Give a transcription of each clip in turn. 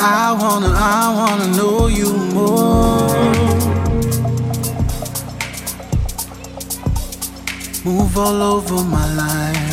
I wanna, I wanna know you more. Move all over my life.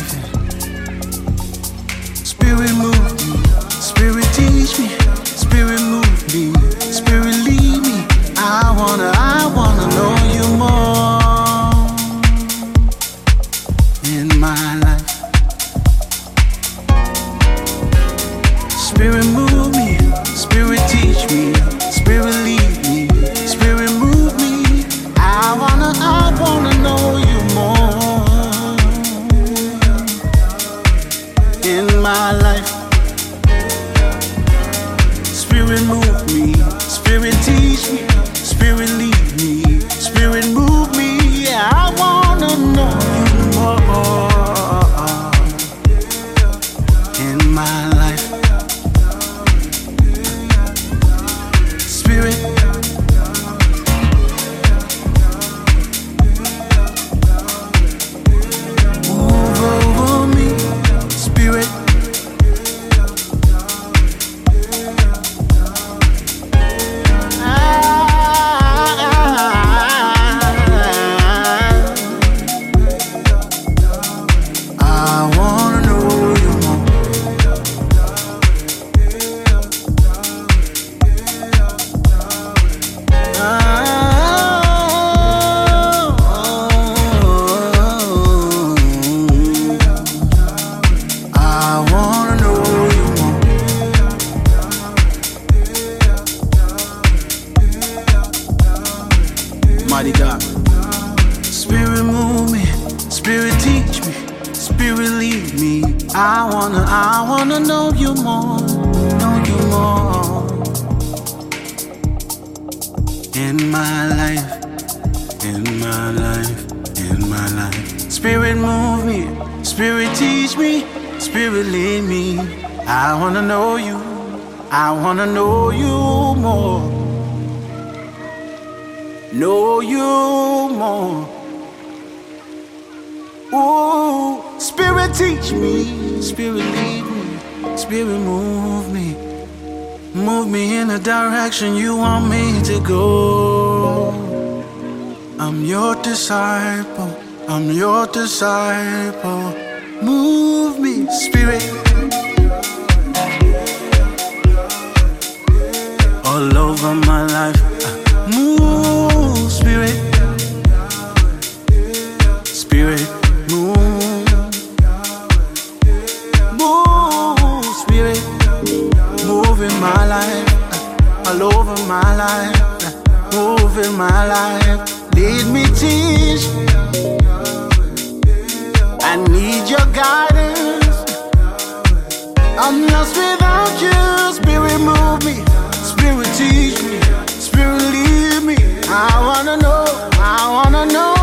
you more, know you more. In my life, in my life, in my life. Spirit move me, spirit teach me, spirit lead me. I wanna know you, I wanna know you more. Know you more. Ooh, spirit teach me, spirit lead Spirit, move me. Move me in the direction you want me to go. I'm your disciple. I'm your disciple. Move me, Spirit. All over my life. my life, move in my life, lead me, teach. I need your guidance. I'm lost without you. Spirit, move me. Spirit, teach me. Spirit, lead me. I wanna know. I wanna know.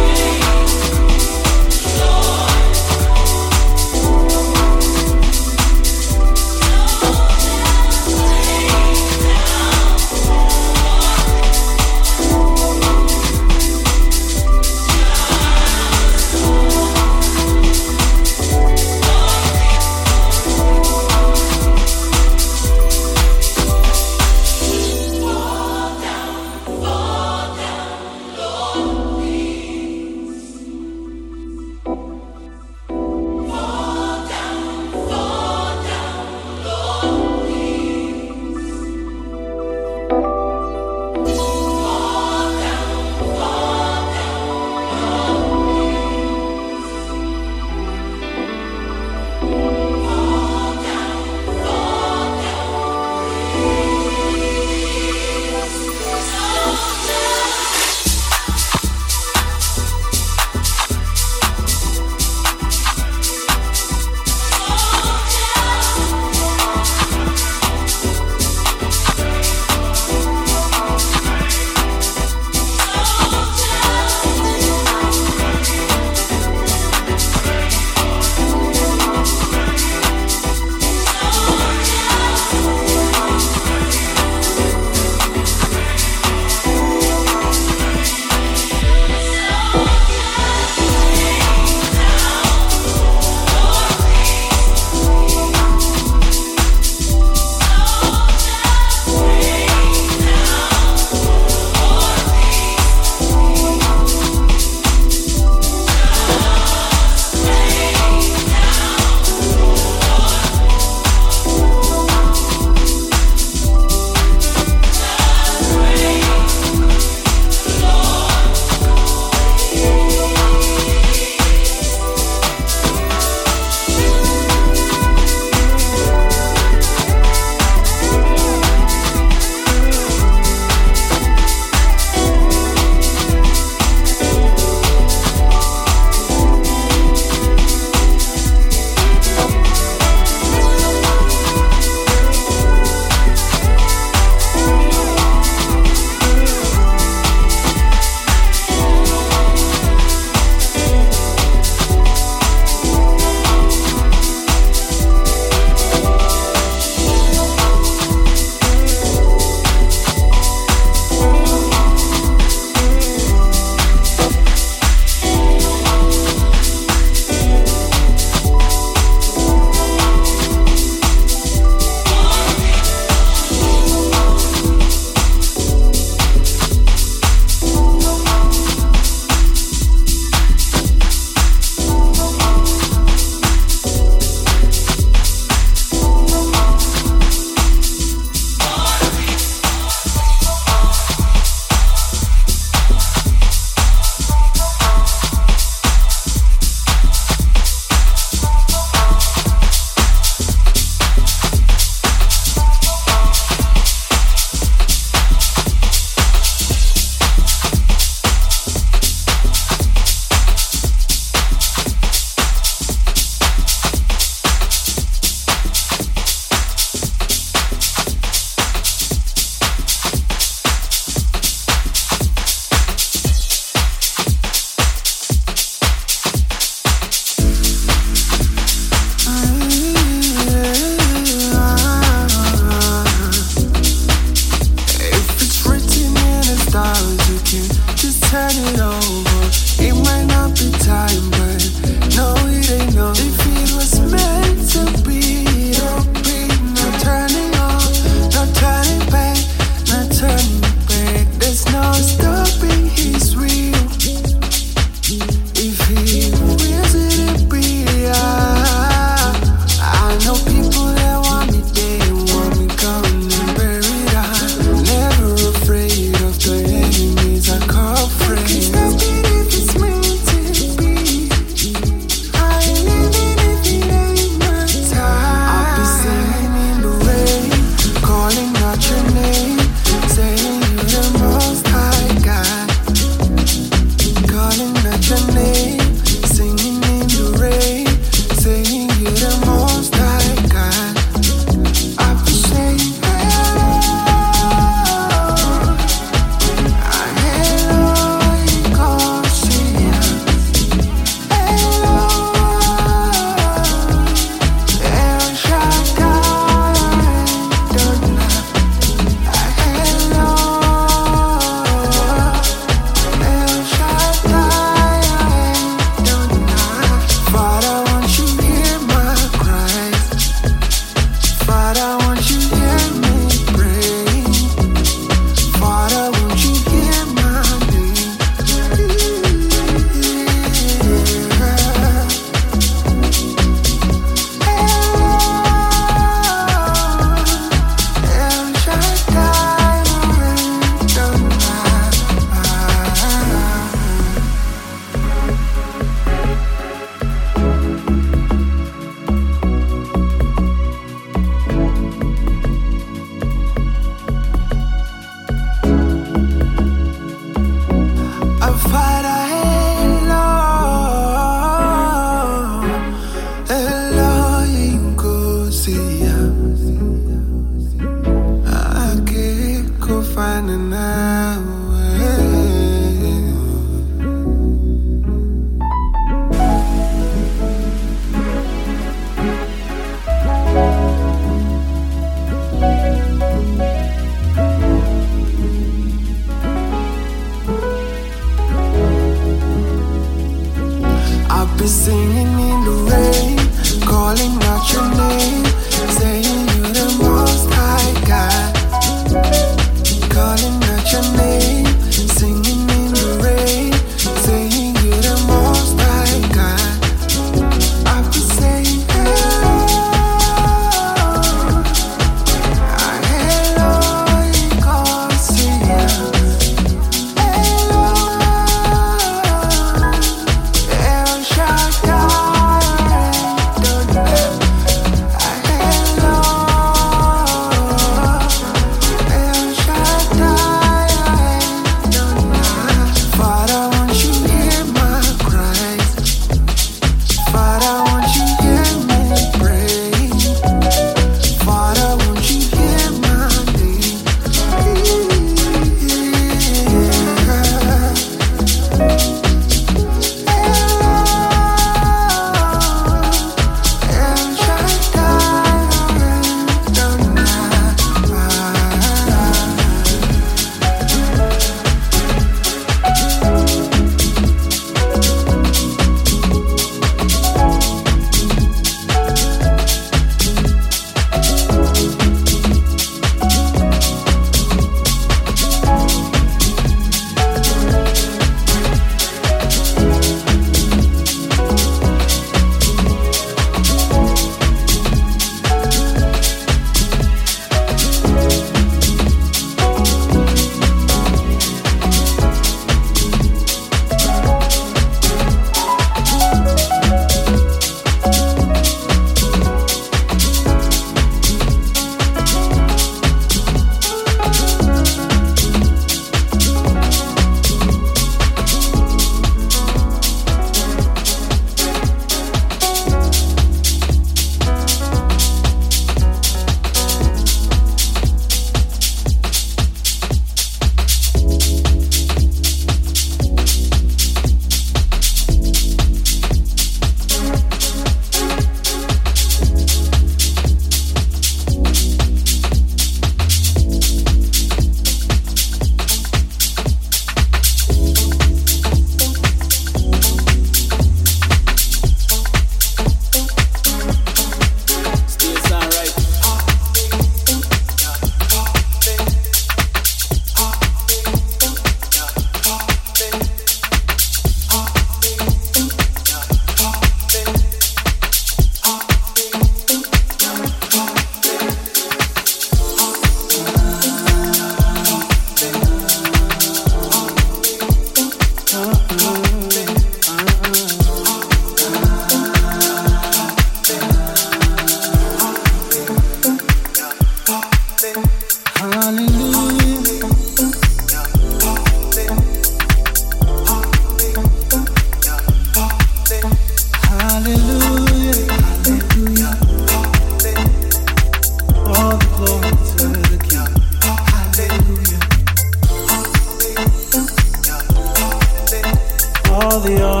your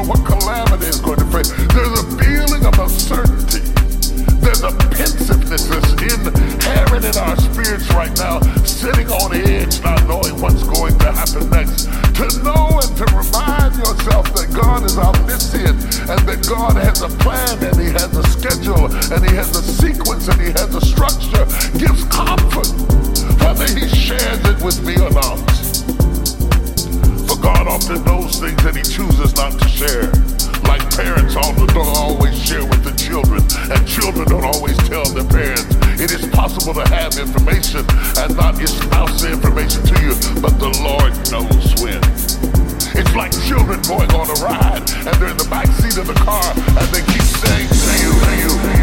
know what calamity is going to face. There's a feeling of uncertainty. There's a pensiveness that's inherent in our spirits right now, sitting on edge, not knowing what's going to happen next. To know and to remind yourself that God is omniscient and that God has a plan and He has a schedule and He has a sequence and He has a structure things that He chooses not to share. Like parents don't always share with the children, and children don't always tell their parents. It is possible to have information and not espouse the information to you, but the Lord knows when. It's like children going on a ride, and they're in the back seat of the car, and they keep saying to you, to you,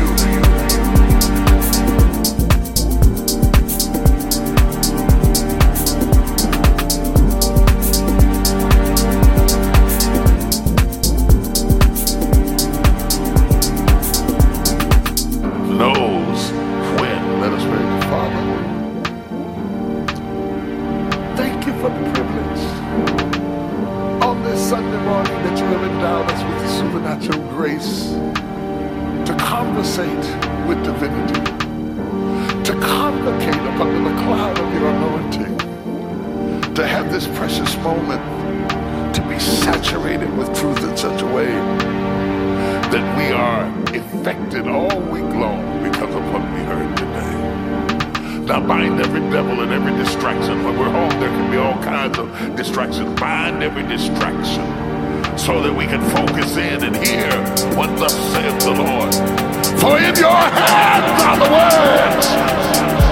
there can be all kinds of distractions. Bind every distraction so that we can focus in and hear what thus saith the Lord. For in your hands are the words